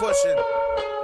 caution.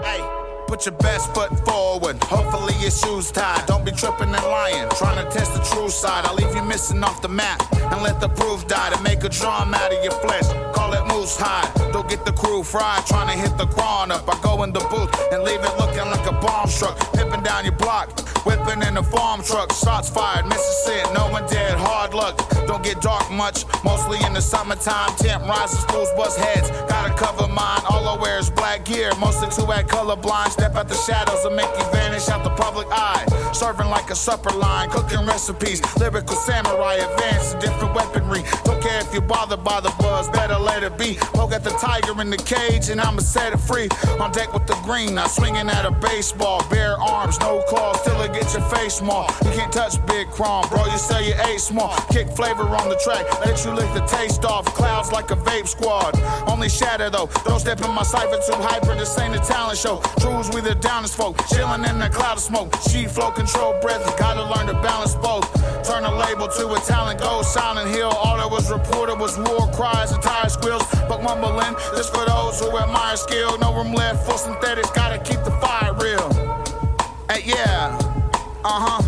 Hey. Put your best foot forward. Hopefully your shoes tied. Don't be tripping and lying. Trying to test the true side. I'll leave you missing off the map and let the proof die to make a drum out of your flesh. Call it moose high. Don't get the crew fried. Trying to hit the ground up. I go in the booth and leave it looking like a bomb struck. Pipping down your block. Whipping in a farm truck. Shots fired. Missing it. No one dead. Hard luck. Don't get dark much. Mostly in the summertime. Temp rises. Schools bust heads. Gotta cover mine. All I wear is black gear. Mostly two at colorblind. Step out the shadows and make you vanish out the public eye. Serving like a supper line. Cooking recipes. Lyrical samurai. Advanced in different weaponry. Don't care if you're bothered by the buzz. Better let it be. Poke at the tiger in the cage and I'ma set it free. On deck with the green. I'm swinging at a baseball. Bare arms. No claws. Till it get your face small. You can't touch Big Chrome, bro. You say you ate small. Kick flavor on the track. Let you lick the taste off. Clouds like a vape squad. Only shatter though. Don't step in my cipher too hyper. This ain't a talent show. Trues, we the downest folk. Chilling in a cloud of smoke. Sheet flow, control breath. Gotta learn to balance both. Turn a label to a talent. Go silent hill. All that was reported was war cries and tire squeals. But mumbling. This for those who admire skill. No room left for synthetics. Gotta keep the fire real. Hey, yeah. Uh huh.